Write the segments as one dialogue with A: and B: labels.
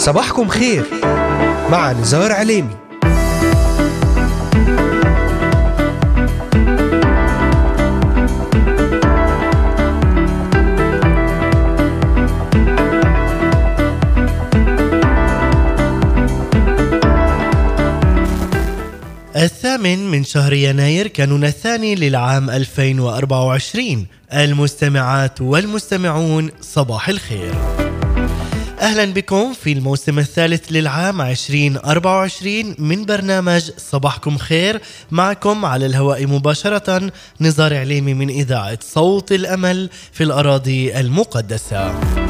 A: صباحكم خير مع نزار عليمي.
B: الثامن من شهر يناير كانون الثاني للعام 2024 المستمعات والمستمعون صباح الخير. أهلا بكم في الموسم الثالث للعام 2024 من برنامج صباحكم خير معكم على الهواء مباشرة نزار عليمي من إذاعة صوت الأمل في الأراضي المقدسة.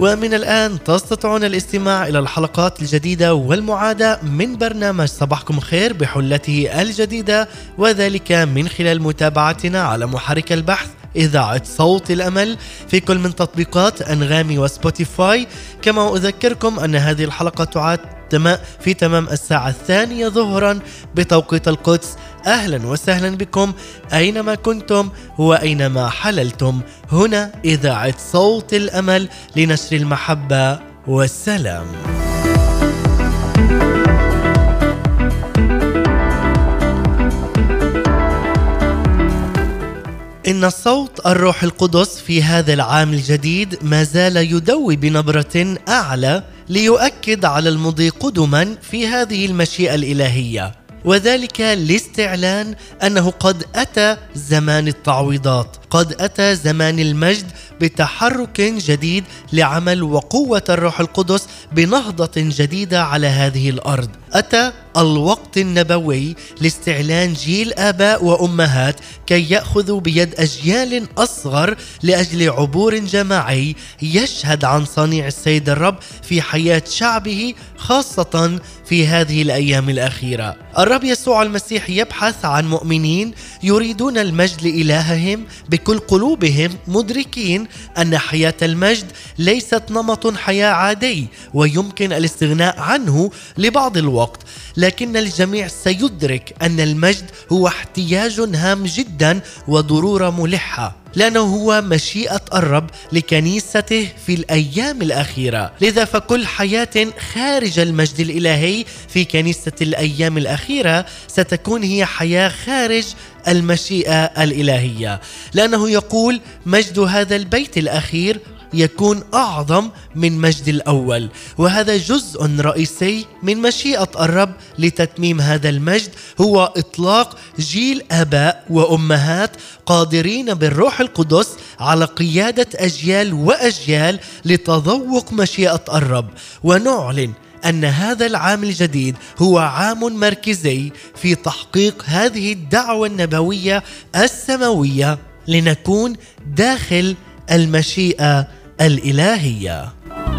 B: ومن الآن تستطيعون الاستماع إلى الحلقات الجديدة والمعادة من برنامج صباحكم خير بحلته الجديدة وذلك من خلال متابعتنا على محرك البحث إذاعة صوت الأمل في كل من تطبيقات أنغامي وسبوتيفاي. كما أذكركم أن هذه الحلقة تعاد في تمام الساعة الثانية ظهرا بتوقيت القدس أهلا وسهلا بكم. أينما كنتم وأينما حللتم. هنا إذاعة صوت الأمل لنشر المحبة والسلام. إن الصوت الروح القدس في هذا العام الجديد ما زال يدوي بنبرة أعلى ليؤكد على المضي قدما في هذه المشيئة الإلهية. وذلك لاستعلان أنه قد أتى زمان التعويضات. قد أتى زمان المجد بتحرك جديد لعمل وقوة الروح القدس بنهضة جديدة على هذه الأرض أتى الوقت النبوي لاستعلان جيل آباء وأمهات كي يأخذوا بيد أجيال أصغر لأجل عبور جماعي يشهد عن صنيع السيد الرب في حياة شعبه خاصة في هذه الأيام الأخيرة. الرب يسوع المسيح يبحث عن مؤمنين يريدون المجد لإلههم بكل قلوبهم مدركين أن حياة المجد ليست نمط حياة عادي ويمكن الاستغناء عنه لبعض الوقت، لكن الجميع سيدرك أن المجد هو احتياج هام جدا وضرورة ملحة لأنه هو مشيئة الرب لكنيسته في الأيام الأخيرة. لذا فكل حياة خارج المجد الإلهي في كنيسة الأيام الأخيرة ستكون هي حياة خارج المشيئة الإلهية. لأنه يقول مجد هذا البيت الأخير يكون أعظم من مجد الأول. وهذا جزء رئيسي من مشيئة الرب لتتميم هذا المجد. هو إطلاق جيل آباء وأمهات قادرين بالروح القدس على قيادة أجيال وأجيال لتذوق مشيئة الرب. ونعلن أن هذا العام الجديد هو عام مركزي في تحقيق هذه الدعوة النبوية السماوية لنكون داخل المشيئة الإلهية.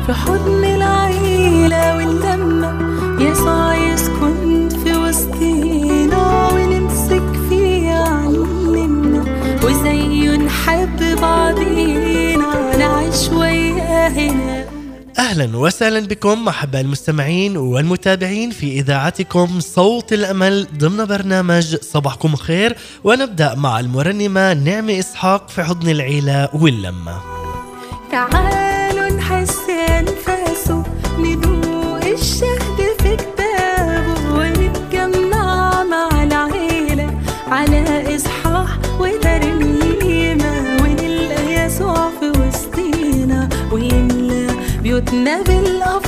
C: في حضن العيلة واللمة يسوع يسكن في وسطينا ونمسك فيه يعلمنا وزيه نحب بعضينا نعيش وياه هنا
B: أهلا وسهلا بكم أحباء المستمعين والمتابعين في إذاعتكم صوت الأمل ضمن برنامج صباحكم خير ونبدأ مع المرنمة نعمه إسحاق في حضن العيله واللمة.
C: تعالوا نحس أنفاسه ندوق الشهد في كتابه ونتجمع مع العيلة على وجودنا
A: بالأرض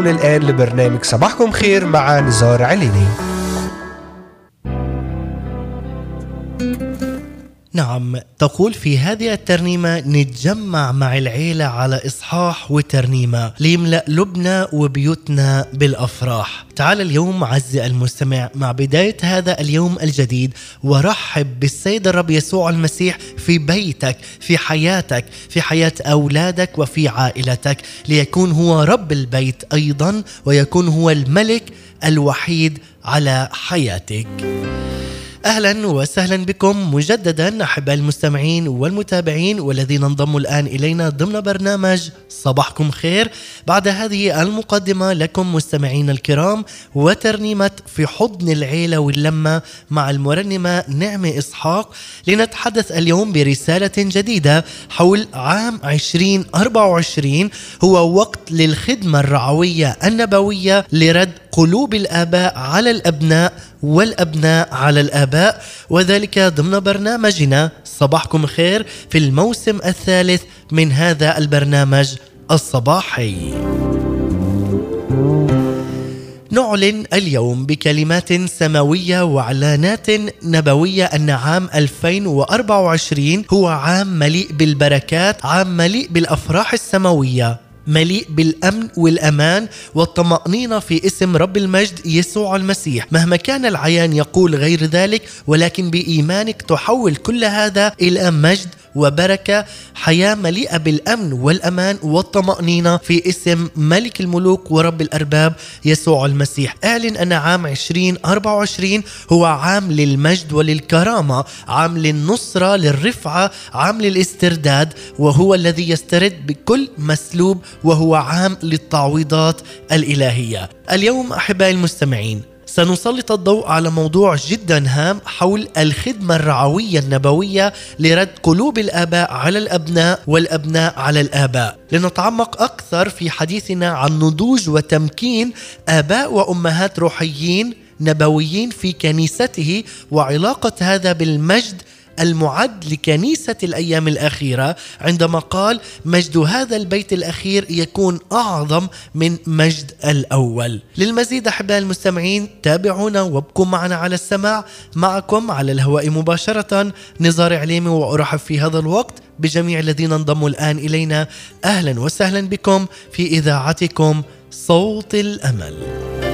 A: تستمعون الآن لبرنامج صباحكم خير مع نزار عليني.
B: نعم تقول في هذه الترنيمة نتجمع مع العيلة على إصحاح وترنيمة ليملأ لبنا وبيوتنا بالأفراح. تعال اليوم عزي المستمع مع بداية هذا اليوم الجديد ورحب بالسيد الرب يسوع المسيح في بيتك في حياتك في حياة أولادك وفي عائلتك ليكون هو رب البيت أيضا ويكون هو الملك الوحيد على حياتك. أهلا وسهلا بكم مجددا احباء المستمعين والمتابعين والذين انضموا الآن إلينا ضمن برنامج صباحكم خير. بعد هذه المقدمة لكم مستمعين الكرام وترنيمة في حضن العيلة واللمة مع المرنمة نعمة إسحاق. لنتحدث اليوم برسالة جديدة حول عام 2024 هو وقت للخدمة الرعوية النبوية لرد قلوب الآباء على الأبناء والأبناء على الآباء وذلك ضمن برنامجنا صباحكم خير في الموسم الثالث من هذا البرنامج الصباحي. نعلن اليوم بكلمات سماوية وإعلانات نبوية أن عام 2024 هو عام مليء بالبركات، عام مليء بالأفراح السماوية. مليء بالأمن والأمان والطمأنينة في اسم رب المجد يسوع المسيح. مهما كان العيان يقول غير ذلك ولكن بإيمانك تحول كل هذا إلى مجد وبركه حياة مليئة بالأمن والأمان والطمأنينة في اسم ملك الملوك ورب الأرباب يسوع المسيح. إعلن أن عام 2024 هو عام للمجد وللكرامة عام للنصرة للرفعة عام للاسترداد وهو الذي يسترد بكل مسلوب وهو عام للتعويضات الإلهية. اليوم أحبائي المستمعين سنسلط الضوء على موضوع جدا هام حول الخدمة الرعوية النبوية لرد قلوب الآباء على الأبناء والأبناء على الآباء. لنتعمق أكثر في حديثنا عن نضوج وتمكين آباء وأمهات روحيين نبويين في كنيسته وعلاقة هذا بالمجد المعد لكنيسة الأيام الأخيرة عندما قال مجد هذا البيت الأخير يكون أعظم من مجد الأول. للمزيد أحباء المستمعين تابعونا وابقوا معنا على السماع. معكم على الهواء مباشرة نزار عليمي وأرحب في هذا الوقت بجميع الذين انضموا الآن إلينا. أهلا وسهلا بكم في إذاعتكم صوت الأمل.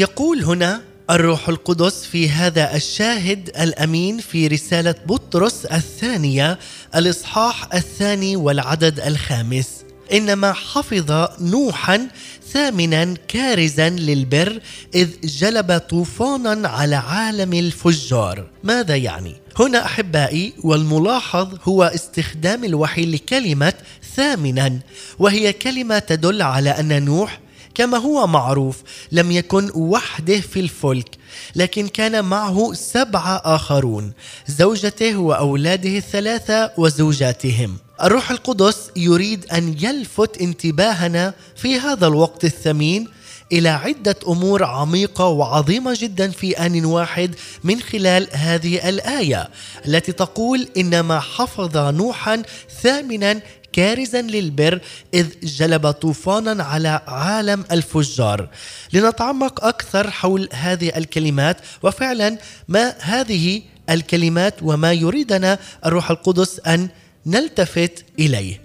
B: يقول هنا الروح القدس في هذا الشاهد الأمين في رسالة بطرس الثانية الإصحاح الثاني والعدد الخامس. إنما حفظ نوحا ثامنا كارزا للبر إذ جلب طوفانا على عالم الفجار. ماذا يعني؟ هنا أحبائي والملاحظ هو استخدام الوحي لكلمة ثامنا وهي كلمة تدل على أن نوح كما هو معروف لم يكن وحده في الفلك لكن كان معه سبعة آخرون زوجته وأولاده الثلاثة وزوجاتهم. الروح القدس يريد أن يلفت انتباهنا في هذا الوقت الثمين إلى عدة أمور عميقة وعظيمة جدا في آن واحد من خلال هذه الآية التي تقول إنما حفظ نوحا ثامنا كارزا للبر إذ جلب طوفانا على عالم الفجار. لنتعمق أكثر حول هذه الكلمات وفعلا ما هذه الكلمات وما يريدنا الروح القدس أن نلتفت إليه.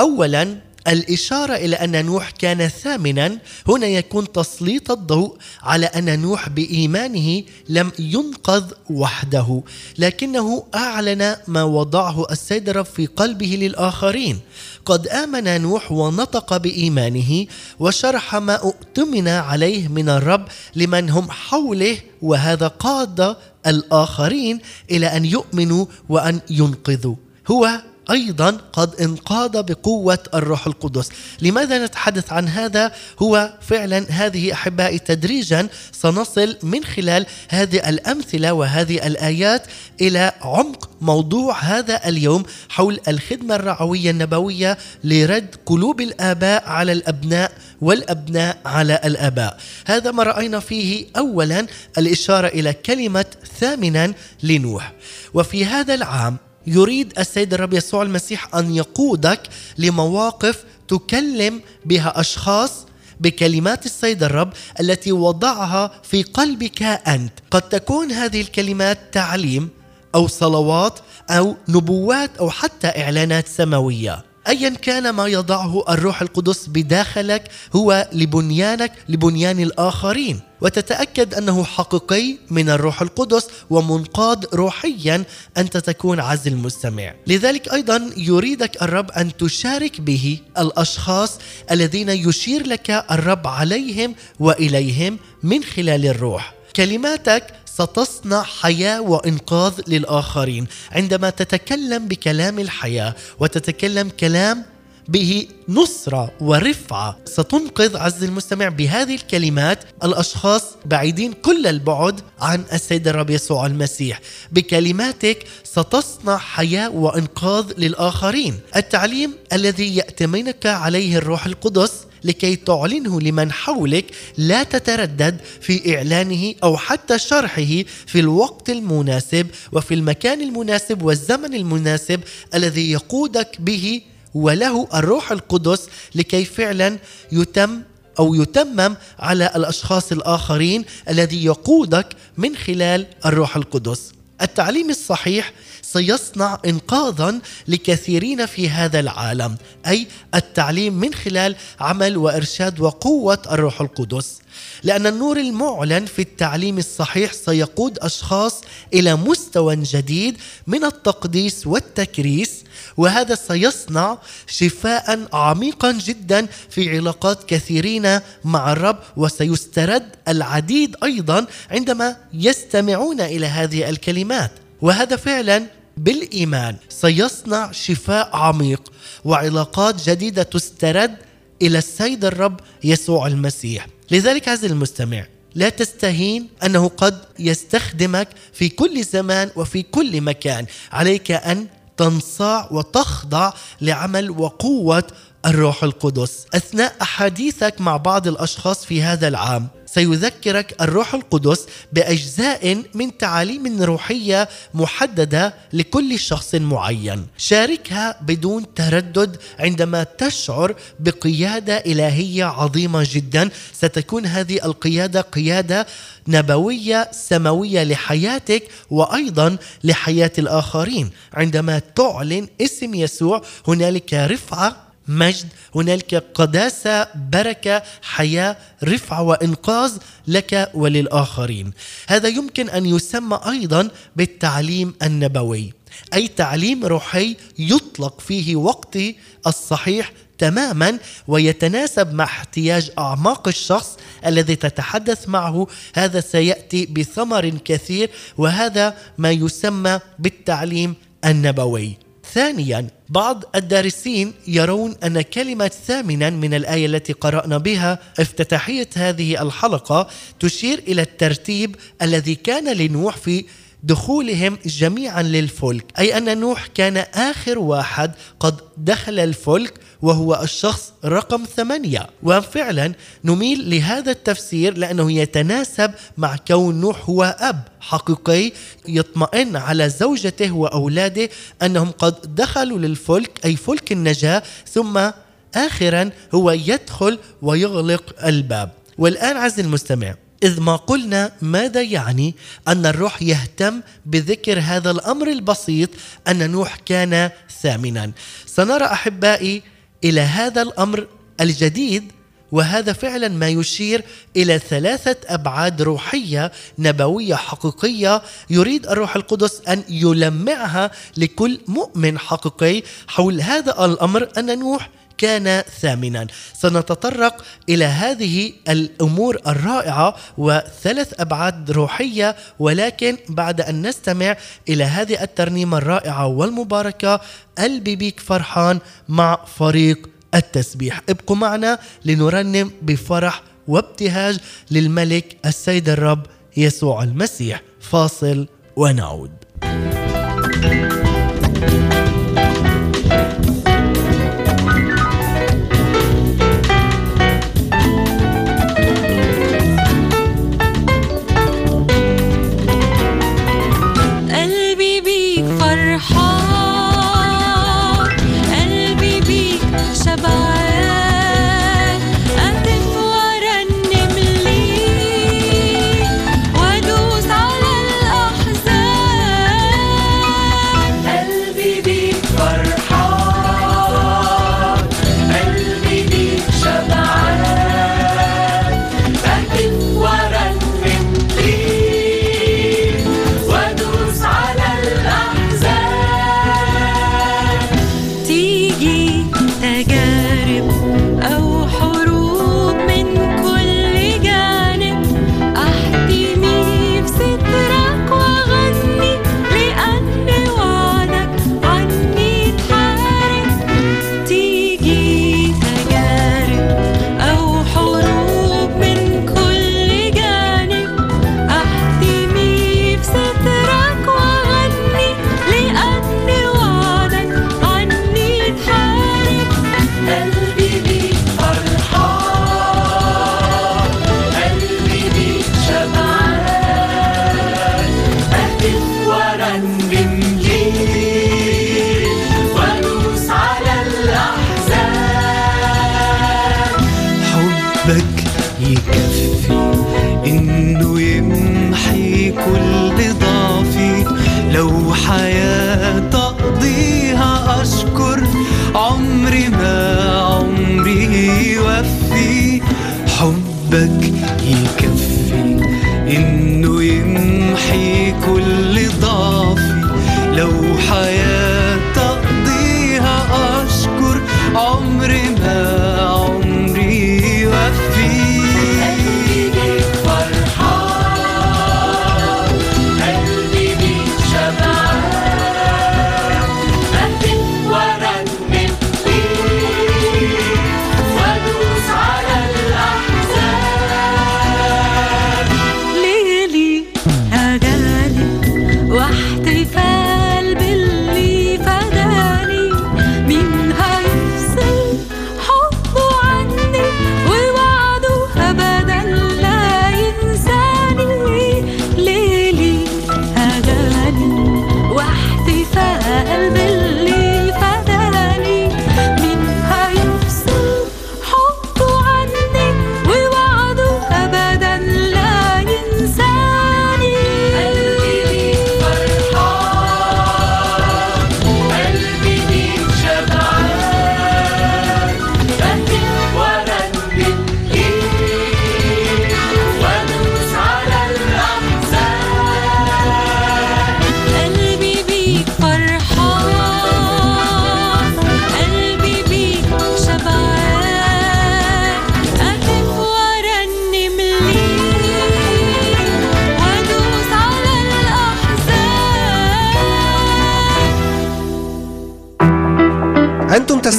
B: اولا الإشارة إلى أن نوح كان ثامنا هنا يكون تسليط الضوء على أن نوح بإيمانه لم ينقذ وحده لكنه أعلن ما وضعه السيد الرب في قلبه للآخرين. قد آمن نوح ونطق بإيمانه وشرح ما اؤتمن عليه من الرب لمن هم حوله وهذا قاد الآخرين إلى أن يؤمنوا وأن ينقذوا. هو أيضا قد انقاد بقوة الروح القدس. لماذا نتحدث عن هذا؟ هو فعلا هذه أحبائي تدريجا سنصل من خلال هذه الأمثلة وهذه الآيات إلى عمق موضوع هذا اليوم حول الخدمة الرعوية النبوية لرد قلوب الآباء على الأبناء والأبناء على الآباء. هذا ما رأينا فيه اولا الإشارة إلى كلمة ثامنا لنوح. وفي هذا العام يريد السيد الرب يسوع المسيح أن يقودك لمواقف تكلم بها أشخاص بكلمات السيد الرب التي وضعها في قلبك أنت. قد تكون هذه الكلمات تعليم أو صلوات أو نبوات أو حتى إعلانات سماوية. ايا كان ما يضعه الروح القدس بداخلك هو لبنيانك لبنيان الآخرين. وتتأكد أنه حقيقي من الروح القدس ومنقاد روحيا انت تكون عز المستمع. لذلك أيضا يريدك الرب أن تشارك به الأشخاص الذين يشير لك الرب عليهم وإليهم من خلال الروح. كلماتك ستصنع حياة وإنقاذ للآخرين عندما تتكلم بكلام الحياة وتتكلم كلام به نصرة ورفعة. ستنقذ عز المستمع بهذه الكلمات الأشخاص بعيدين كل البعد عن السيد الرب يسوع المسيح. بكلماتك ستصنع حياة وإنقاذ للآخرين. التعليم الذي يأتمنك عليه الروح القدس لكي تعلنه لمن حولك لا تتردد في إعلانه أو حتى شرحه في الوقت المناسب وفي المكان المناسب والزمن المناسب الذي يقودك به وله الروح القدس لكي فعلا يتم أو يتمم على الأشخاص الآخرين الذي يقودك من خلال الروح القدس. التعليم الصحيح سيصنع انقاذا لكثيرين في هذا العالم أي التعليم من خلال عمل وإرشاد وقوة الروح القدس. لأن النور المعلن في التعليم الصحيح سيقود أشخاص إلى مستوى جديد من التقديس والتكريس وهذا سيصنع شفاء عميقا جدا في علاقات كثيرين مع الرب وسيسترد العديد أيضا عندما يستمعون إلى هذه الكلمات. وهذا فعلا بالإيمان سيصنع شفاء عميق وعلاقات جديدة تسترد إلى السيد الرب يسوع المسيح. لذلك عز المستمع لا تستهين أنه قد يستخدمك في كل زمان وفي كل مكان. عليك أن تنصاع وتخضع لعمل وقوة الروح القدس. أثناء أحاديثك مع بعض الأشخاص في هذا العام سيذكرك الروح القدس بأجزاء من تعاليم روحية محددة لكل شخص معين. شاركها بدون تردد عندما تشعر بقيادة إلهية عظيمة جدا. ستكون هذه القيادة قيادة نبوية سماوية لحياتك وأيضا لحياة الآخرين. عندما تعلن اسم يسوع هنالك رفعة مجد. هنالك قداسة بركة حياة رفعة وإنقاذ لك وللآخرين. هذا يمكن أن يسمى أيضا بالتعليم النبوي أي تعليم روحي يطلق فيه وقتي الصحيح تماما ويتناسب مع احتياج أعماق الشخص الذي تتحدث معه. هذا سيأتي بثمر كثير وهذا ما يسمى بالتعليم النبوي. ثانيا بعض الدارسين يرون أن كلمة ثامنا من الآية التي قرأنا بها افتتاحية هذه الحلقة تشير إلى الترتيب الذي كان لنوح في دخولهم جميعا للفلك. أي أن نوح كان آخر واحد قد دخل الفلك وهو الشخص رقم ثمانية. وفعلا نميل لهذا التفسير لأنه يتناسب مع كون نوح هو أب حقيقي يطمئن على زوجته وأولاده أنهم قد دخلوا للفلك أي فلك النجاة ثم آخرا هو يدخل ويغلق الباب. والآن عز المستمع إذ ما قلنا ماذا يعني أن الروح يهتم بذكر هذا الأمر البسيط أن نوح كان ثامنا. سنرى أحبائي إلى هذا الأمر الجديد وهذا فعلا ما يشير إلى ثلاثة أبعاد روحية نبوية حقيقية يريد الروح القدس أن يلمعها لكل مؤمن حقيقي حول هذا الأمر أن نوح كان ثامنا. سنتطرق إلى هذه الأمور الرائعة وثلاث أبعاد روحية ولكن بعد أن نستمع إلى هذه الترنيمة الرائعة والمباركة قلبي بيك فرحان مع فريق التسبيح. ابقوا معنا لنرنم بفرح وابتهاج للملك السيد الرب يسوع المسيح. فاصل ونعود.
C: قلبي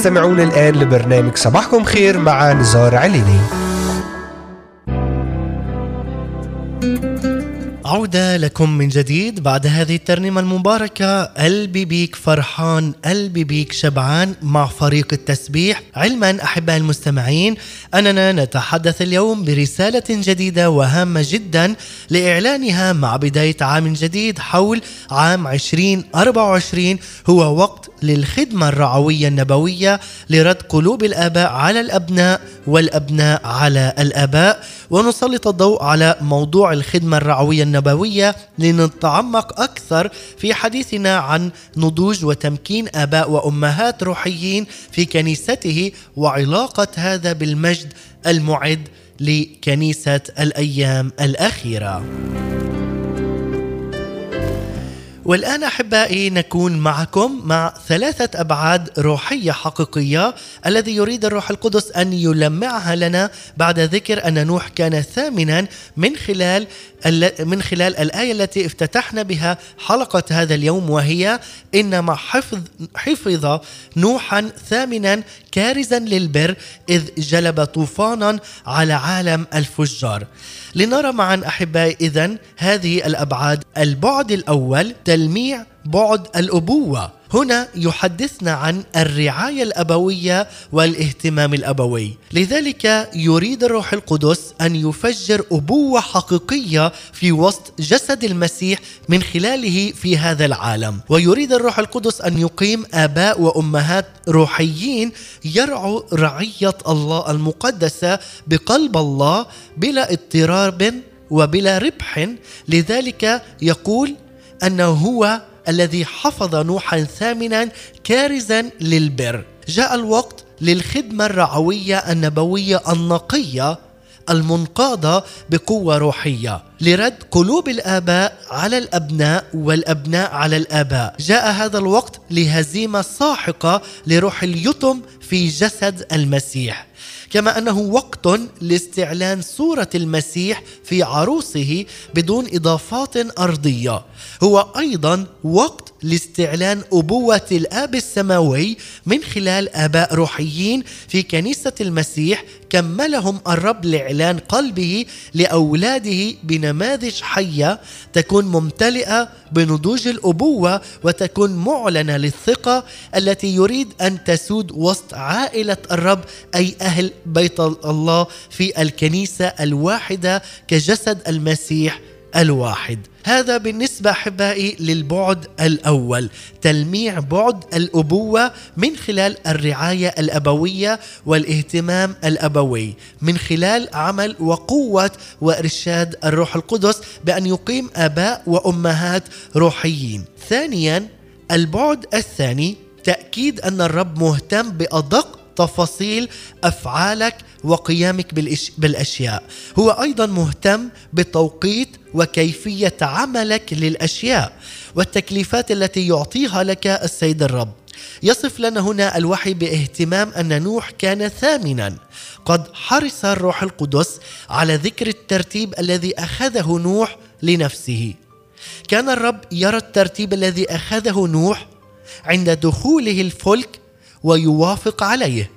A: تستمعون الآن لبرنامج صباحكم خير مع نزار عليني.
B: عودة لكم من جديد بعد هذه الترنيمة المباركة. قلبي بيك فرحان قلبي بيك شبعان مع فريق التسبيح. علما أحباء المستمعين أننا نتحدث اليوم برسالة جديدة وهامة جدا لإعلانها مع بداية عام جديد حول عام 2024 هو وقت للخدمة الرعوية النبوية لرد قلوب الآباء على الأبناء والأبناء على الآباء. ونسلط الضوء على موضوع الخدمة الرعوية النبوية لنتعمق أكثر في حديثنا عن نضوج وتمكين آباء وأمهات روحيين في كنيسته وعلاقة هذا بالمجد المعد لكنيسة الأيام الأخيرة. والآن أحبائي نكون معكم مع ثلاثة أبعاد روحية حقيقية الذي يريد الروح القدس أن يلمعها لنا بعد ذكر أن نوح كان ثامنا من خلال من خلال الآية التي افتتحنا بها حلقة هذا اليوم وهي إنما حفظ حفظ نوحا ثامنا كارزا للبر إذ جلب طوفانا على عالم الفجار. لنرى معا أحبائي إذن هذه الأبعاد. البعد الأول تلميع بعد الأبوة. هنا يحدثنا عن الرعاية الأبوية والاهتمام الأبوي. لذلك يريد الروح القدس أن يفجر أبوة حقيقية في وسط جسد المسيح من خلاله في هذا العالم. ويريد الروح القدس أن يقيم آباء وأمهات روحيين يرعوا رعية الله المقدسة بقلب الله بلا اضطراب وبلا ربح. لذلك يقول أنه هو الذي حفظ نوحا ثامنا كارزا للبر. جاء الوقت للخدمة الرعوية النبوية النقية المنقادة بقوة روحية لرد قلوب الآباء على الأبناء والأبناء على الآباء. جاء هذا الوقت لهزيمة ساحقة لروح اليتم في جسد المسيح. كما أنه وقت لاستعلان صورة المسيح في عروسه بدون إضافات أرضية. هو أيضا وقت لاستعلان أبوة الآب السماوي من خلال آباء روحيين في كنيسة المسيح كملهم الرب لإعلان قلبه لأولاده بنماذج حية تكون ممتلئة بنضوج الأبوة وتكون معلنة للثقة التي يريد أن تسود وسط عائلة الرب أي أهل بيت الله في الكنيسة الواحدة كجسد المسيح الواحد. هذا بالنسبة أحبائي للبعد الأول تلميع بعد الأبوة من خلال الرعاية الأبوية والاهتمام الأبوي من خلال عمل وقوة وإرشاد الروح القدس بأن يقيم آباء وأمهات روحيين. ثانيا البعد الثاني تأكيد أن الرب مهتم بأدق تفاصيل أفعالك وقيامك. بالأشياء. هو أيضا مهتم بتوقيت وكيفية عملك للأشياء والتكليفات التي يعطيها لك السيد الرب. يصف لنا هنا الوحي باهتمام أن نوح كان ثامنا. قد حرص الروح القدس على ذكر الترتيب الذي أخذه نوح لنفسه. كان الرب يرى الترتيب الذي أخذه نوح عند دخوله الفلك ويوافق عليه.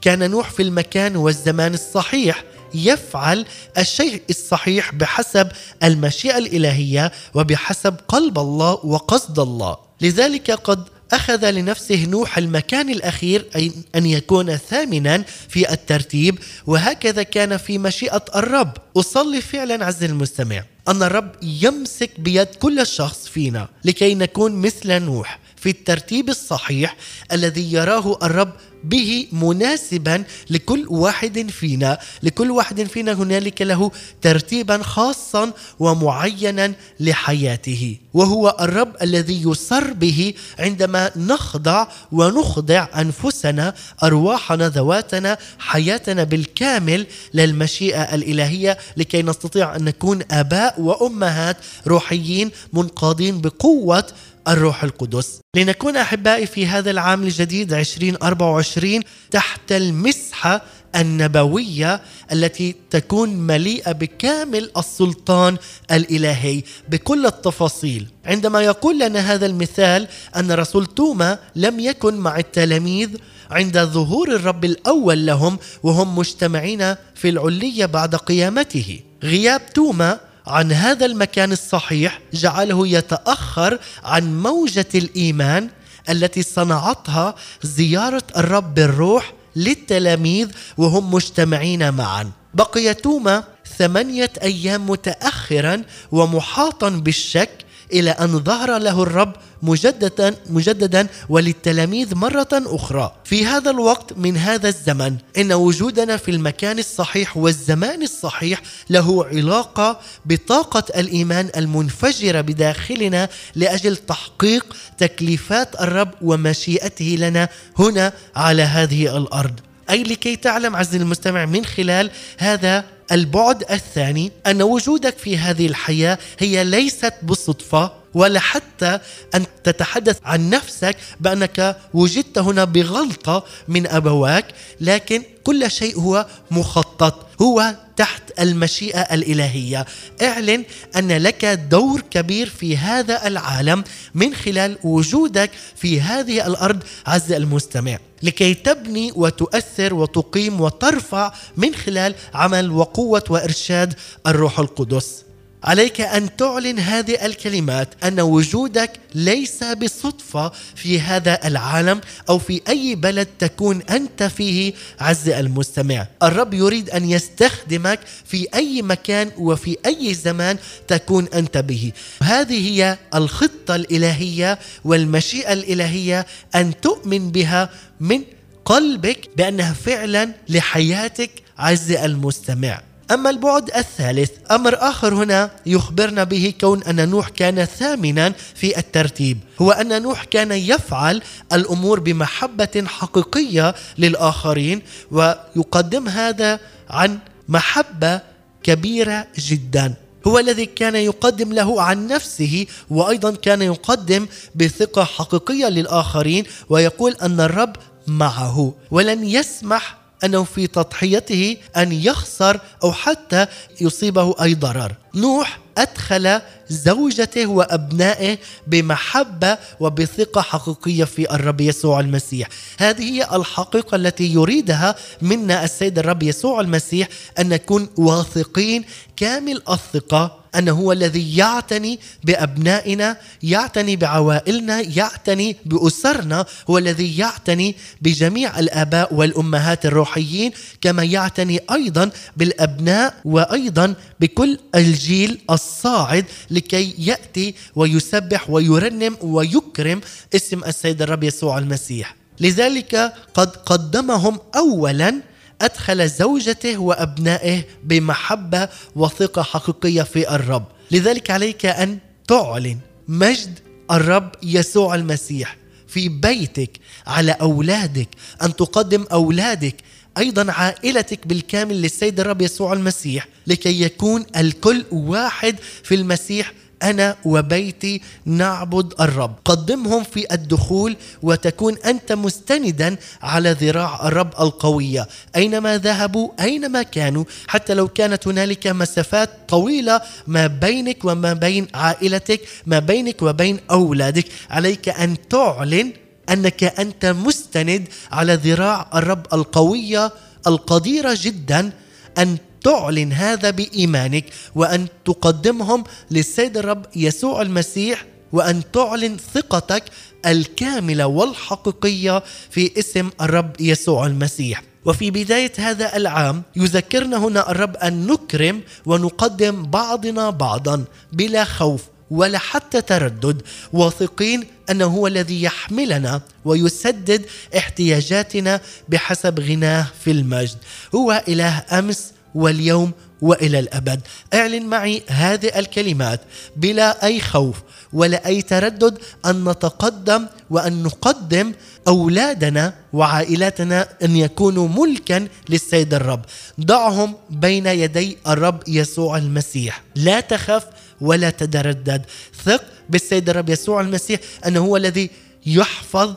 B: كان نوح في المكان والزمان الصحيح يفعل الشيء الصحيح بحسب المشيئة الإلهية وبحسب قلب الله وقصد الله. لذلك قد أخذ لنفسه نوح المكان الأخير أي أن يكون ثامنا في الترتيب وهكذا كان في مشيئة الرب. أصلي فعلا عز المستمع. أن الرب يمسك بيد كل شخص فينا لكي نكون مثل نوح في الترتيب الصحيح الذي يراه الرب به مناسبا لكل واحد فينا لكل واحد فينا هنالك له ترتيبا خاصا ومعينا لحياته. وهو الرب الذي يسر به عندما نخضع ونخضع أنفسنا أرواحنا ذواتنا حياتنا بالكامل للمشيئة الإلهية لكي نستطيع أن نكون آباء وأمهات روحيين منقادين بقوة الروح القدس. لنكون أحبائي في هذا العام الجديد 2024 تحت المسحة النبوية التي تكون مليئة بكامل السلطان الإلهي بكل التفاصيل. عندما يقول لنا هذا المثال أن رسول توما لم يكن مع التلاميذ عند ظهور الرب الأول لهم وهم مجتمعين في العلية بعد قيامته. غياب توما عن هذا المكان الصحيح جعله يتأخر عن موجة الإيمان التي صنعتها زيارة الرب بالروح للتلاميذ وهم مجتمعين معا. بقي توما ثمانية أيام متاخرا ومحاطا بالشك إلى أن ظهر له الرب مجددا مجددا وللتلاميذ مرة أخرى. في هذا الوقت من هذا الزمن إن وجودنا في المكان الصحيح والزمان الصحيح له علاقة بطاقة الإيمان المنفجرة بداخلنا لأجل تحقيق تكليفات الرب ومشيئته لنا هنا على هذه الأرض. أي لكي تعلم عز المستمع من خلال هذا البعد الثاني أن وجودك في هذه الحياة هي ليست بالصدفة ولا حتى أن تتحدث عن نفسك بأنك وجدت هنا بغلطة من ابواك لكن كل شيء هو مخطط هو تحت المشيئة الإلهية. اعلن أن لك دور كبير في هذا العالم من خلال وجودك في هذه الأرض عز المستمع. لكي تبني وتؤثر وتقيم وترفع من خلال عمل وقوة وإرشاد الروح القدس. عليك أن تعلن هذه الكلمات أن وجودك ليس بالصدفه في هذا العالم أو في أي بلد تكون أنت فيه عز المستمع. الرب يريد أن يستخدمك في أي مكان وفي أي زمان تكون أنت به. هذه هي الخطة الإلهية والمشيئة الإلهية أن تؤمن بها من قلبك بأنها فعلا لحياتك عز المستمع. أما البعد الثالث أمر آخر هنا يخبرنا به كون أن نوح كان ثامنا في الترتيب. هو أن نوح كان يفعل الأمور بمحبة حقيقية للآخرين ويقدم هذا عن محبة كبيرة جدا. هو الذي كان يقدم له عن نفسه وأيضا كان يقدم بثقة حقيقية للآخرين ويقول أن الرب معه. ولن يسمح أنه في تضحيته أن يخسر أو حتى يصيبه أي ضرر. نوح أدخل زوجته وأبنائه بمحبة وبثقة حقيقية في الرب يسوع المسيح. هذه هي الحقيقة التي يريدها منا السيد الرب يسوع المسيح أن نكون واثقين كامل الثقة انه هو الذي يعتني بأبنائنا، يعتني بعوائلنا، يعتني بأسرنا، هو الذي يعتني بجميع الآباء والأمهات الروحيين، كما يعتني أيضا بالأبناء وأيضا بكل الجيل الصاعد لكي يأتي ويسبح ويرنم ويكرم اسم السيد الرب يسوع المسيح. لذلك قد قدمهم اولا أدخل زوجته وأبنائه بمحبة وثقة حقيقية في الرب لذلك عليك أن تعلن مجد الرب يسوع المسيح في بيتك على أولادك أن تقدم أولادك أيضا عائلتك بالكامل للسيد الرب يسوع المسيح لكي يكون الكل واحد في المسيح أنا وبيتي نعبد الرب. قدمهم في الدخول وتكون أنت مستندا على ذراع الرب القوية. أينما ذهبوا أينما كانوا حتى لو كانت هنالك مسافات طويلة ما بينك وما بين عائلتك ما بينك وبين أولادك عليك أن تعلن أنك أنت مستند على ذراع الرب القوية القديرة جدا أن تعلن هذا بإيمانك وأن تقدمهم للسيد الرب يسوع المسيح وأن تعلن ثقتك الكاملة والحقيقية في اسم الرب يسوع المسيح. وفي بداية هذا العام يذكرنا هنا الرب أن نكرم ونقدم بعضنا بعضا بلا خوف ولا حتى تردد واثقين أنه هو الذي يحملنا ويسدد احتياجاتنا بحسب غناه في المجد. هو إله أمس واليوم وإلى الأبد. اعلن معي هذه الكلمات بلا أي خوف ولا أي تردد أن نتقدم وأن نقدم أولادنا وعائلاتنا أن يكونوا ملكا للسيد الرب. ضعهم بين يدي الرب يسوع المسيح. لا تخف ولا تتردد. ثق بالسيد الرب يسوع المسيح أنه هو الذي يحفظ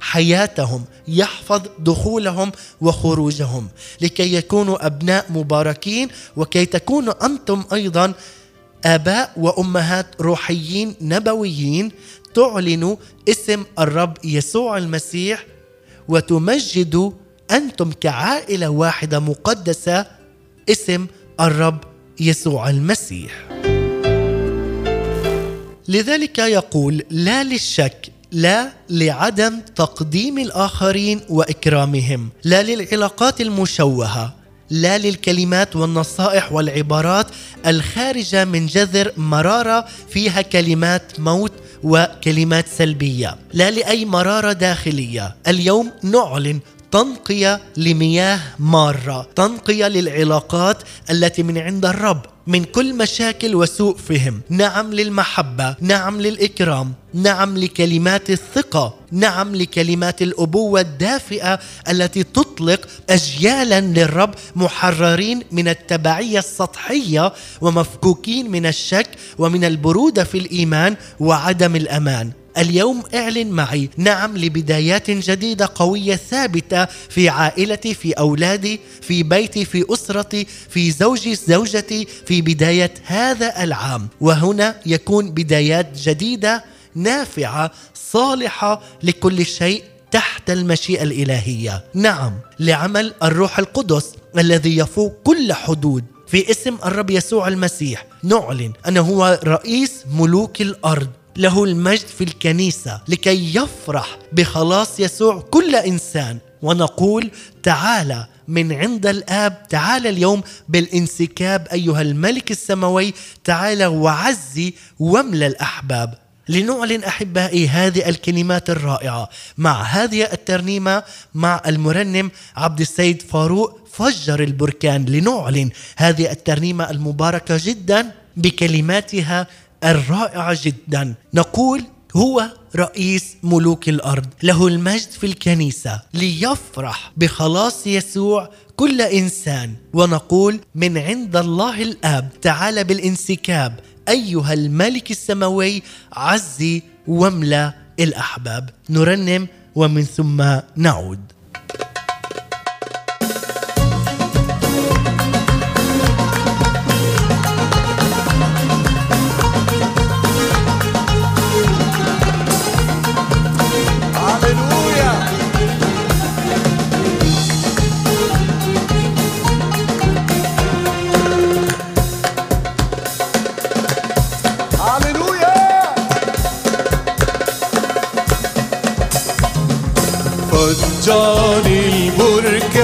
B: حياتهم يحفظ دخولهم وخروجهم لكي يكونوا أبناء مباركين وكي تكونوا أنتم أيضا آباء وأمهات روحيين نبويين تعلنوا اسم الرب يسوع المسيح وتمجدوا أنتم كعائلة واحدة مقدسة اسم الرب يسوع المسيح. لذلك يقول لا للشك لا لعدم تقديم الآخرين وإكرامهم لا للعلاقات المشوهة لا للكلمات والنصائح والعبارات الخارجة من جذر مرارة فيها كلمات موت وكلمات سلبية لا لأي مرارة داخلية. اليوم نعلن تنقية لمياه مارة تنقية للعلاقات التي من عند الرب من كل مشاكل وسوء فهم. نعم للمحبة نعم للإكرام نعم لكلمات الثقة نعم لكلمات الأبوة الدافئة التي تطلق أجيالا للرب محررين من التبعية السطحية ومفكوكين من الشك ومن البرودة في الإيمان وعدم الأمان. اليوم اعلن معي. نعم لبدايات جديدة قوية ثابتة في عائلتي في أولادي في بيتي في أسرتي في زوجي زوجتي في بداية هذا العام. وهنا يكون بدايات جديدة نافعة صالحة لكل شيء تحت المشيئة الإلهية. نعم لعمل الروح القدس الذي يفوق كل حدود. في اسم الرب يسوع المسيح نعلن أنه هو رئيس ملوك الأرض. له المجد في الكنيسة لكي يفرح بخلاص يسوع كل إنسان. ونقول تعالى من عند الآب تعالى اليوم بالانسكاب أيها الملك السماوي تعالى وعزي واملى الأحباب. لنعلن أحبائي هذه الكلمات الرائعة مع هذه الترنيمة مع المرنم عبد السيد فاروق فجر البركان. لنعلن هذه الترنيمة المباركة جدا بكلماتها الرائعه جدا. نقول هو رئيس ملوك الأرض. له المجد في الكنيسة. ليفرح بخلاص يسوع كل إنسان. ونقول من عند الله الآب. تعالى بالانسكاب. أيها الملك السماوي عزي واملأ الأحباب. نرنم ومن ثم نعود.
D: فجار البركان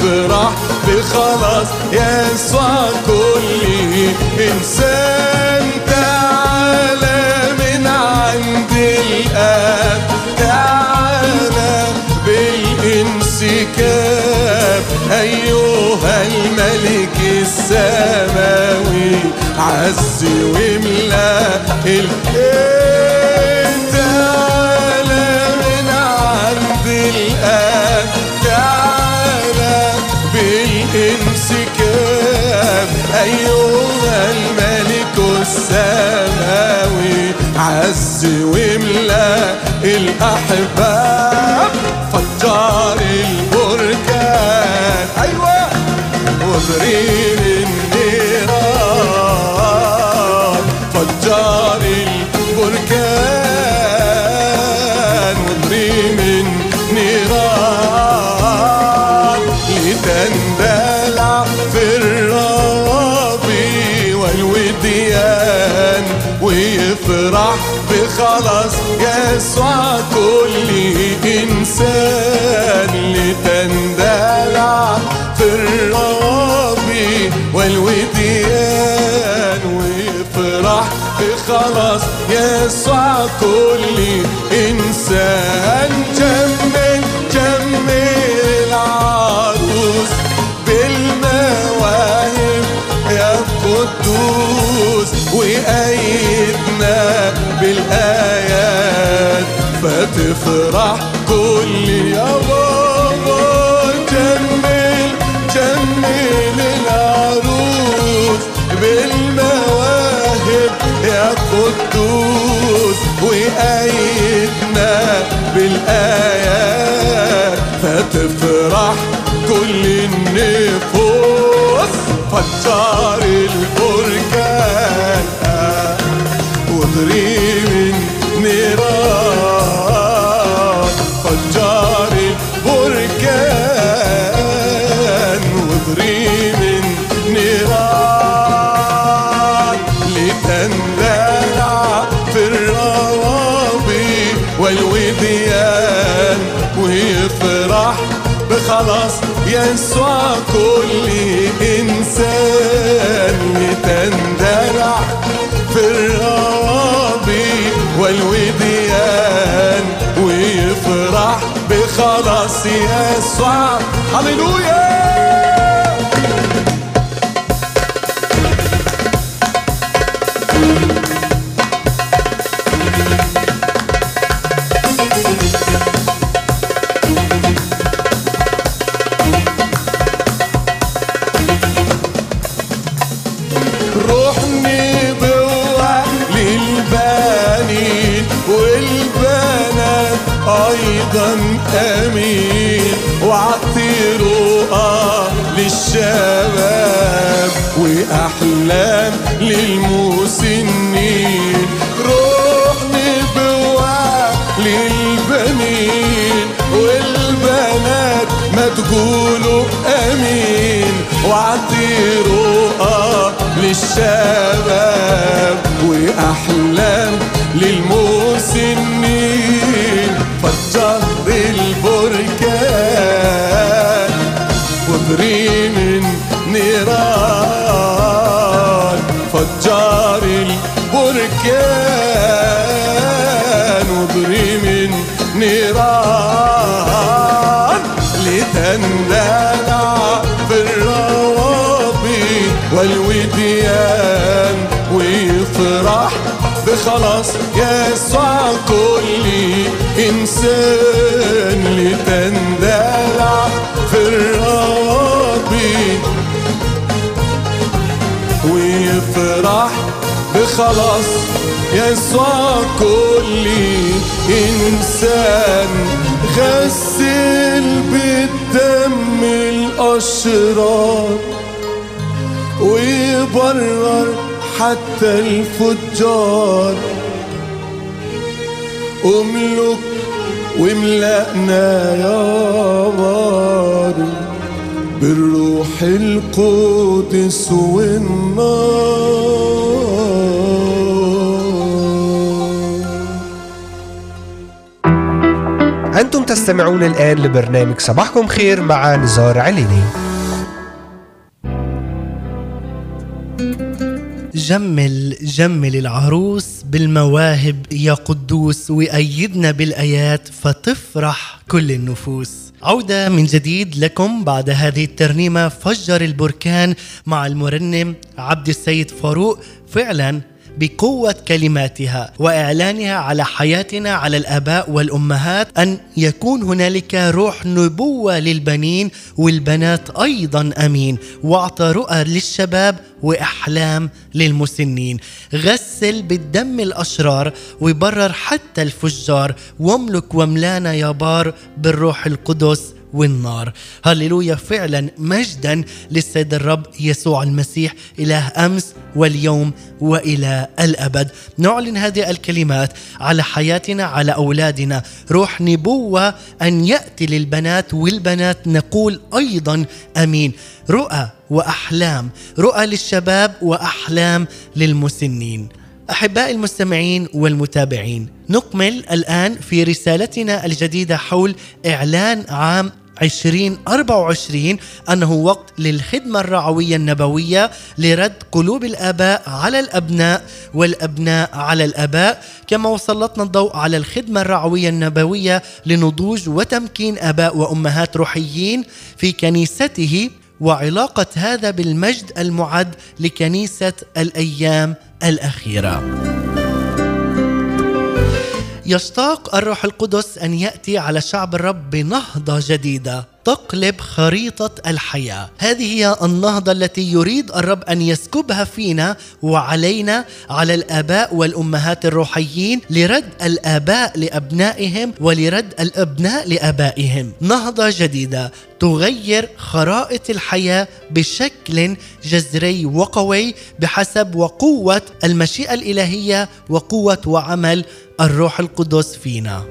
D: ويفرح بخلاص يسوع كل إنسان تعالى من عند الآب تعالى بالانسكاب أيها الملك السماوي عز واملأ الإيه عز واملا الأحباب فجار البركان. أيوة. وضريب يسوع كل إنسان لتندلع في الرابي والوديان. ويفرح بخلاص يسوع كل إنسان جمل فتفرح كل بخلاص يسوع هللويا روح تقولوا آمين وعطي رؤى للشباب واحلام بخلاص يسوع كل إنسان لتندلع في الروابي ويفرح بخلاص يسوع كل إنسان. غسل بالدم الأشرار ويبرر حتى الفجار. أملك واملأنا يا باري بالروح القدس والنار.
A: أنتم تستمعون الآن لبرنامج صباحكم خير مع نزار عليني.
B: جمل جمل العروس بالمواهب يا قدوس وأيدنا بالآيات فتفرح كل النفوس. عودة من جديد لكم بعد هذه الترنيمة فجر البركان مع المرنم عبد السيد فاروق. فعلا بقوة كلماتها وإعلانها على حياتنا على الآباء والأمهات أن يكون هنالك روح نبوة للبنين والبنات أيضا أمين. وأعطى رؤى للشباب وأحلام للمسنين. غسل بالدم الأشرار وبرر حتى الفجار. واملك واملانا يا بار بالروح القدس والنار. هللويا. فعلا مجدا للسيد الرب يسوع المسيح إله أمس واليوم وإلى الأبد. نعلن هذه الكلمات على حياتنا على أولادنا. روح نبوة أن يأتي للبنات والبنات نقول أيضا أمين. رؤى وأحلام. رؤى للشباب وأحلام للمسنين. أحبائي المستمعين والمتابعين نكمل الآن في رسالتنا الجديدة حول إعلان عام 2024 أنه وقت للخدمة الرعوية النبوية لرد قلوب الآباء على الأبناء والأبناء على الآباء كما وسلطنا الضوء على الخدمة الرعوية النبوية لنضوج وتمكين آباء وأمهات روحيين في كنيسته وعلاقة هذا بالمجد المعد لكنيسة الأيام الأخيرة. يشتاق الروح القدس أن يأتي على شعب الرب بنهضة جديدة. تقلب خريطة الحياة. هذه هي النهضة التي يريد الرب أن يسكبها فينا وعلينا على الآباء والأمهات الروحيين لرد الآباء لأبنائهم ولرد الأبناء لآبائهم. نهضة جديدة تغير خرائط الحياة بشكل جذري وقوي بحسب وقوة المشيئة الإلهية وقوة وعمل الروح القدس فينا.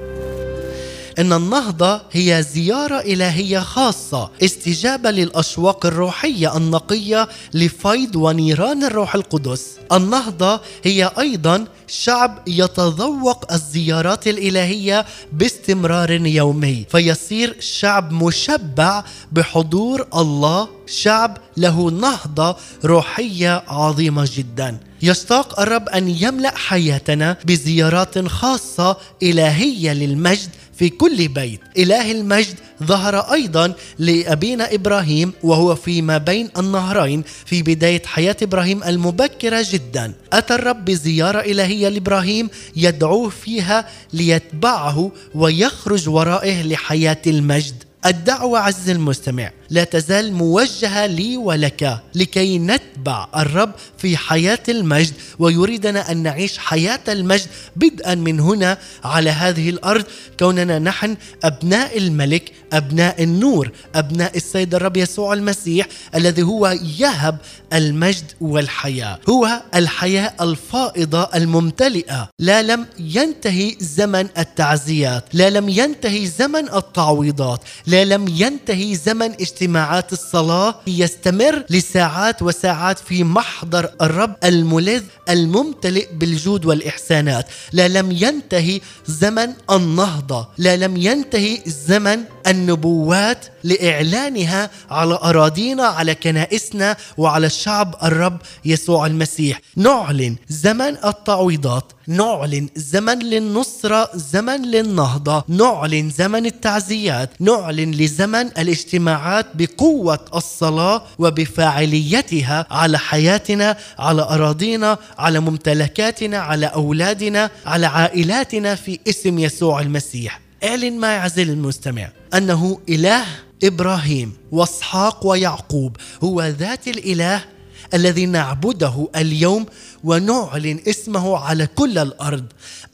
B: إن النهضة هي زيارة إلهية خاصة استجابة للأشواق الروحية النقية لفيض ونيران الروح القدس. النهضة هي أيضا شعب يتذوق الزيارات الإلهية باستمرار يومي فيصير شعب مشبع بحضور الله شعب له نهضة روحية عظيمة جدا. يشتاق الرب أن يملأ حياتنا بزيارات خاصة إلهية للمجد في كل بيت. إله المجد ظهر أيضا لأبينا إبراهيم وهو فيما بين النهرين في بداية حياة إبراهيم المبكرة جدا. أتى الرب بزيارة إلهية لإبراهيم يدعوه فيها ليتبعه ويخرج ورائه لحياة المجد. الدعوة عز المستمع لا تزال موجهة لي ولك لكي نتبع الرب في حياة المجد ويريدنا أن نعيش حياة المجد بدءا من هنا على هذه الأرض كوننا نحن أبناء الملك أبناء النور أبناء السيد الرب يسوع المسيح الذي هو يهب المجد والحياة. هو الحياة الفائضة الممتلئة. لا لم ينتهي زمن التعزيات لا لم ينتهي زمن التعويضات لا لم ينتهي زمن اجتماعات الصلاة يستمر لساعات وساعات في محضر الرب الملذ الممتلئ بالجود والإحسانات. لا لم ينتهي زمن النهضة لا لم ينتهي زمن النبوات لإعلانها على أراضينا على كنائسنا وعلى شعب الرب يسوع المسيح. نعلن زمن التعويضات نعلن زمن للنصرة زمن للنهضة نعلن زمن التعزيات نعلن لزمن الاجتماعات بقوة الصلاة وبفاعليتها على حياتنا على أراضينا على ممتلكاتنا على أولادنا على عائلاتنا في اسم يسوع المسيح. اعلن معي عزيزي المستمع أنه إله إبراهيم وإسحاق ويعقوب هو ذات الإله الذي نعبده اليوم ونعلن اسمه على كل الأرض.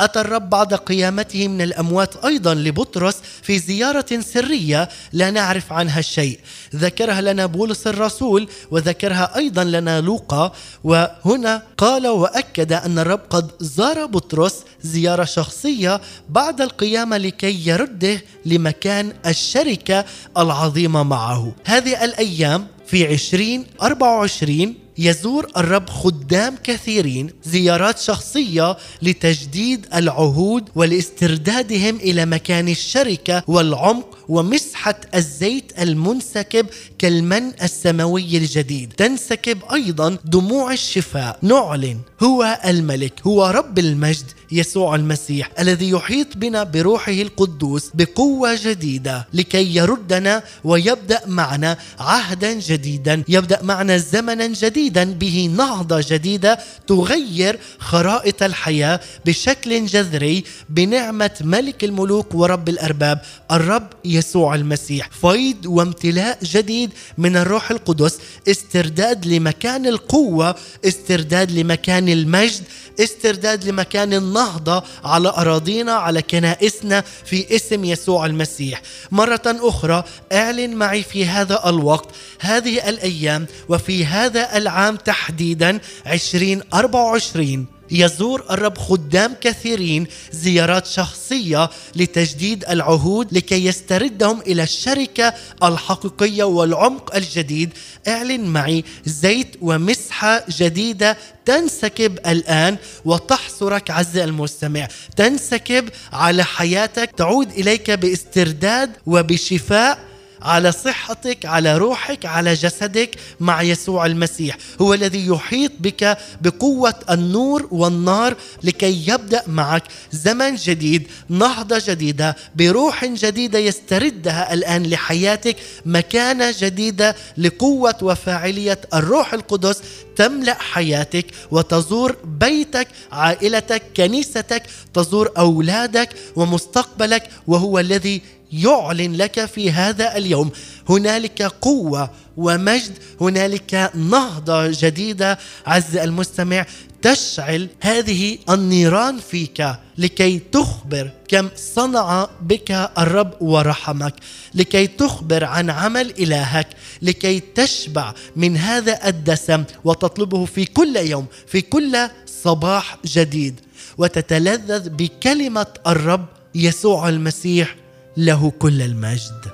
B: أتى الرب بعد قيامته من الأموات أيضا لبطرس في زيارة سرية لا نعرف عنها شيء. ذكرها لنا بولس الرسول وذكرها أيضا لنا لوقا وهنا قال وأكد أن الرب قد زار بطرس زيارة شخصية بعد القيامة لكي يرده لمكان الشركة العظيمة معه. هذه الأيام في 2024 يزور الرب خدام كثيرين زيارات شخصية لتجديد العهود ولاستردادهم إلى مكان الشركة والعمق ومسحة الزيت المنسكب كالمن السماوي الجديد. تنسكب أيضا دموع الشفاء. نعلن هو الملك هو رب المجد يسوع المسيح الذي يحيط بنا بروحه القدوس بقوة جديدة لكي يردنا ويبدأ معنا عهدا جديدا. يبدأ معنا زمنا جديدا به نهضة جديدة تغير خرائط الحياة بشكل جذري بنعمة ملك الملوك ورب الأرباب الرب يسوع المسيح. فيض وامتلاء جديد من الروح القدس استرداد لمكان القوة استرداد لمكان المجد استرداد لمكان النهضة على أراضينا على كنائسنا في اسم يسوع المسيح. مرة أخرى اعلن معي في هذا الوقت هذه الأيام وفي هذا العام تحديدا 2024 يزور الرب خدام كثيرين زيارات شخصية لتجديد العهود لكي يستردهم إلى الشركة الحقيقية والعمق الجديد. اعلن معي زيت ومسحة جديدة تنسكب الآن وتحصرك عز المستمع. تنسكب على حياتك تعود إليك باسترداد وبشفاء على صحتك على روحك على جسدك مع يسوع المسيح. هو الذي يحيط بك بقوة النور والنار لكي يبدأ معك زمن جديد نهضة جديدة بروح جديدة يستردها الآن لحياتك مكانة جديدة لقوة وفاعلية الروح القدس تملأ حياتك وتزور بيتك عائلتك كنيستك تزور أولادك ومستقبلك وهو الذي يعلن لك في هذا اليوم. هنالك قوة ومجد هنالك نهضة جديدة. عز المستمع تشعل هذه النيران فيك لكي تخبر كم صنع بك الرب ورحمك لكي تخبر عن عمل إلهك لكي تشبع من هذا الدسم وتطلبه في كل يوم في كل صباح جديد. وتتلذذ بكلمة الرب يسوع المسيح له كل المجد.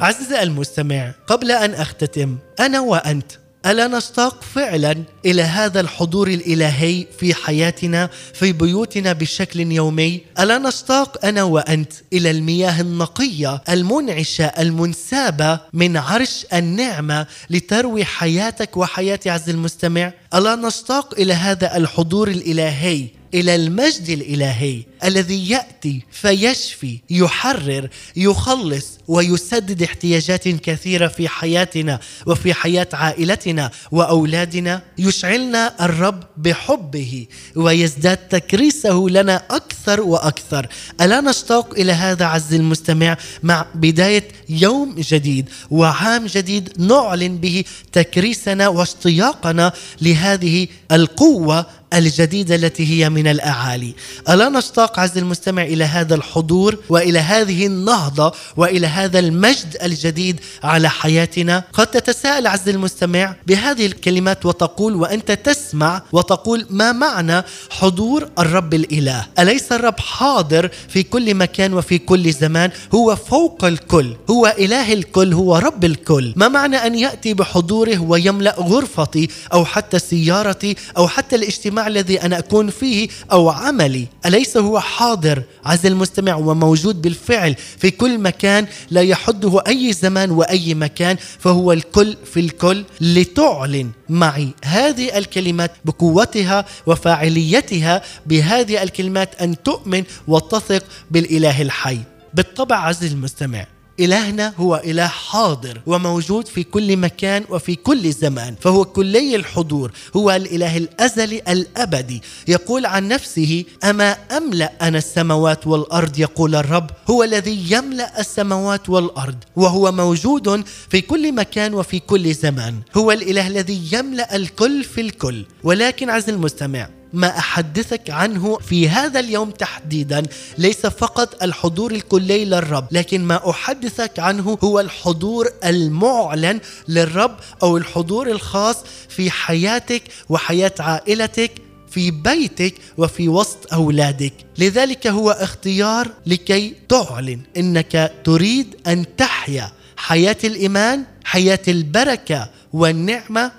B: عزيزي المستمع قبل أن أختتم أنا وأنت ألا نشتاق فعلا إلى هذا الحضور الإلهي في حياتنا في بيوتنا بشكل يومي؟ ألا نشتاق أنا وأنت إلى المياه النقية المنعشة المنسابة من عرش النعمة لتروي حياتك وحياتي عز المستمع؟ ألا نشتاق إلى هذا الحضور الإلهي إلى المجد الإلهي. الذي يأتي فيشفي يحرر يخلص ويسدد احتياجات كثيرة في حياتنا وفي حياة عائلتنا وأولادنا. يشعلنا الرب بحبه ويزداد تكريسه لنا أكثر وأكثر. ألا نشتاق إلى هذا عز المستمع مع بداية يوم جديد وعام جديد نعلن به تكريسنا واشتياقنا لهذه القوة الجديدة التي هي من الأعالي. ألا نشتاق عز المستمع إلى هذا الحضور وإلى هذه النهضة وإلى هذا المجد الجديد على حياتنا. قد تتساءل عز المستمع بهذه الكلمات وتقول وأنت تسمع وتقول ما معنى حضور الرب الإله؟ أليس الرب حاضر في كل مكان وفي كل زمان؟ هو فوق الكل هو إله الكل هو رب الكل. ما معنى أن يأتي بحضوره ويملأ غرفتي أو حتى سيارتي أو حتى الاجتماع الذي أنا أكون فيه أو عملي؟ أليس هو حاضر عز المستمع وموجود بالفعل في كل مكان لا يحده أي زمان وأي مكان فهو الكل في الكل لتعلن معي هذه الكلمات بقوتها وفاعليتها بهذه الكلمات أن تؤمن وتثق بالإله الحي. بالطبع عز المستمع إلهنا هو إله حاضر وموجود في كل مكان وفي كل زمان فهو كلي الحضور هو الإله الأزلي الأبدي. يقول عن نفسه أما أملأ أنا السماوات والأرض؟ يقول الرب هو الذي يملأ السماوات والأرض وهو موجود في كل مكان وفي كل زمان هو الإله الذي يملأ الكل في الكل. ولكن عز المستمع ما أحدثك عنه في هذا اليوم تحديدا. ليس فقط الحضور الكلي للرب لكن ما أحدثك عنه هو الحضور المعلن للرب أو الحضور الخاص في حياتك وحياة عائلتك في بيتك وفي وسط أولادك. لذلك هو اختيار لكي تعلن إنك تريد أن تحيا حياة الإيمان حياة البركة والنعمة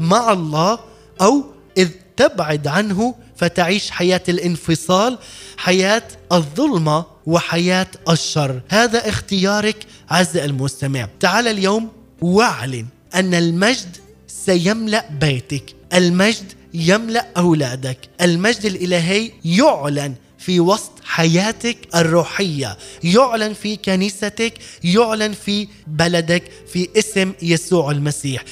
B: مع الله أو إذ تبعد عنه فتعيش حياة الانفصال حياة الظلمه وحياة الشر. هذا اختيارك عز المستمع. تعال اليوم واعلن أن المجد سيملأ بيتك. المجد يملأ أولادك. المجد الإلهي يعلن في وسط حياتك الروحية. يعلن في كنيستك يعلن في بلدك في اسم يسوع المسيح.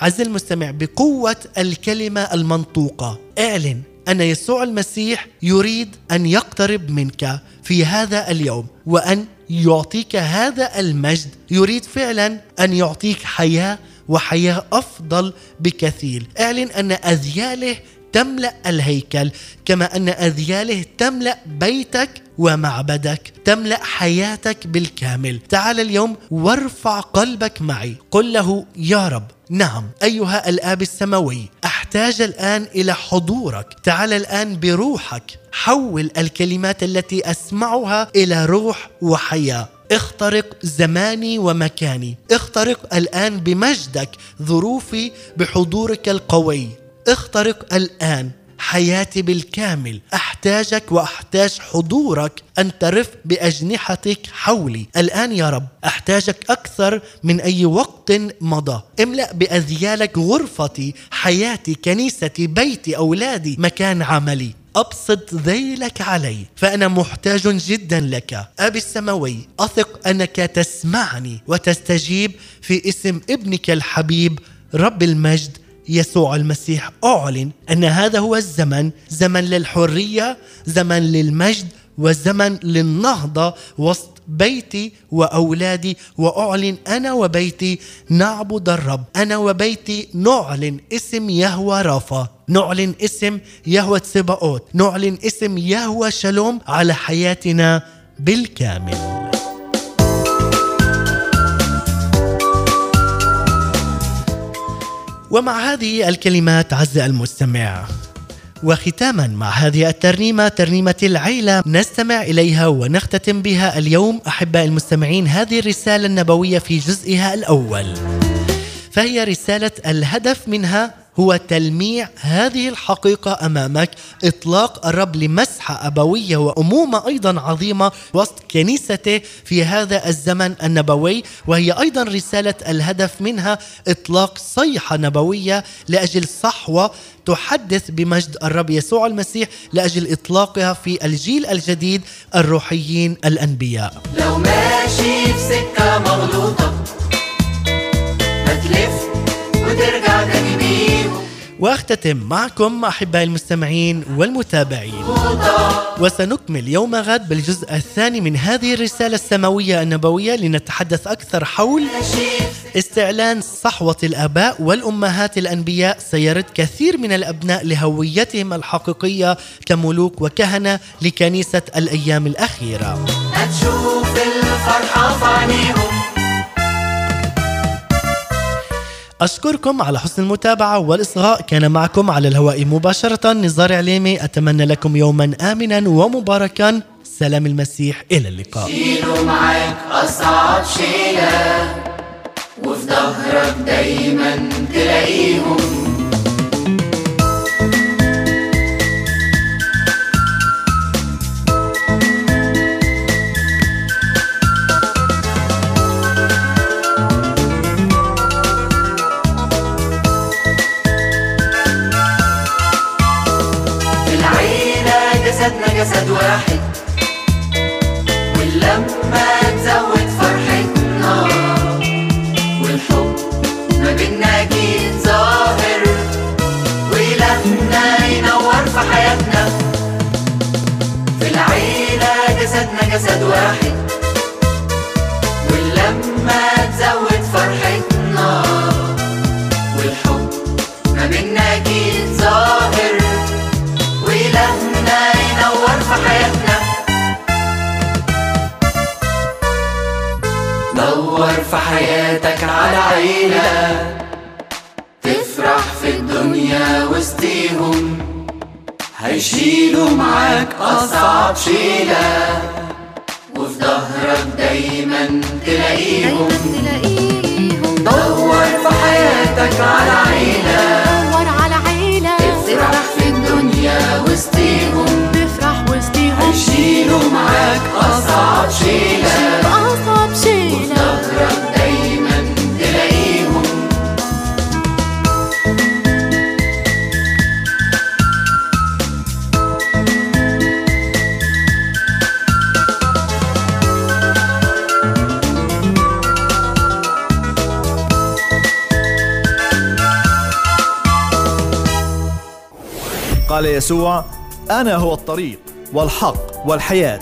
B: عز المستمع بقوة الكلمة المنطوقة. اعلن أن يسوع المسيح يريد أن يقترب منك في هذا اليوم وأن يعطيك هذا المجد. يريد فعلا أن يعطيك حياة وحياة أفضل بكثير. اعلن أن أذياله تملأ الهيكل كما أن أذياله تملأ بيتك ومعبدك تملأ حياتك بالكامل. تعال اليوم وارفع قلبك معي. قل له يا رب نعم أيها الآب السماوي أحتاج الآن إلى حضورك. تعال الآن بروحك. حول الكلمات التي أسمعها إلى روح وحياة. اخترق زماني ومكاني. اخترق الآن بمجدك ظروفي بحضورك القوي. اخترق الآن حياتي بالكامل. أحتاجك وأحتاج حضورك أن ترف بأجنحتك حولي. الآن يا رب أحتاجك أكثر من أي وقت مضى. املأ بأذيالك غرفتي حياتي كنيستي بيتي أولادي مكان عملي. أبسط ذيلك علي فأنا محتاج جدا لك. أبي السماوي أثق أنك تسمعني وتستجيب في اسم ابنك الحبيب رب المجد يسوع المسيح. أعلن أن هذا هو الزمن زمن للحرية زمن للمجد وزمن للنهضة وسط بيتي وأولادي. وأعلن أنا وبيتي نعبد الرب. أنا وبيتي نعلن اسم يهوى رافا. نعلن اسم يهوى تسباوت نعلن اسم يهوى شلوم على حياتنا بالكامل. ومع هذه الكلمات عز المستمع وختاما مع هذه الترنيمة ترنيمة العيلة نستمع إليها ونختتم بها اليوم أحباء المستمعين هذه الرسالة النبوية في جزئها الأول. فهي رسالة الهدف منها هو تلميع هذه الحقيقة أمامك إطلاق الرب لمسحة أبوية وأمومة أيضا عظيمة وسط كنيسته في هذا الزمن النبوي وهي أيضا رسالة الهدف منها إطلاق صيحة نبوية لأجل صحوة تحدث بمجد الرب يسوع المسيح لأجل إطلاقها في الجيل الجديد الروحيين الأنبياء.
E: لو ماشي في سكة مغلوطة
B: واختتم معكم أحبائي المستمعين والمتابعين. وسنكمل يوم غد بالجزء الثاني من هذه الرسالة السماوية النبوية لنتحدث أكثر حول استعلان صحوة الآباء والأمهات الأنبياء. سيرد كثير من الأبناء لهويتهم الحقيقية كملوك وكهنة لكنيسة الأيام الأخيرة.
E: هتشوف الفرحة في
B: أشكركم على حسن المتابعة والإصغاء. كان معكم على الهواء مباشرة نزار عليمي. أتمنى لكم يوما آمنا ومباركا. سلام المسيح. إلى اللقاء.
E: شيلوا معاك أصعب شيلة وفي ظهرك دايما تلاقيهم. جسد
F: يسوع انا هو الطريق والحق والحياه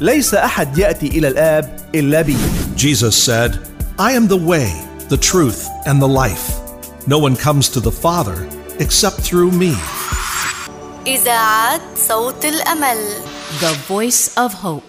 F: ليس احد ياتي الى الاب الا بي
G: Jesus said, I am the way, the truth, and the life. No one comes to the Father except through me.
H: إذاعة صوت الأمل
I: The Voice of Hope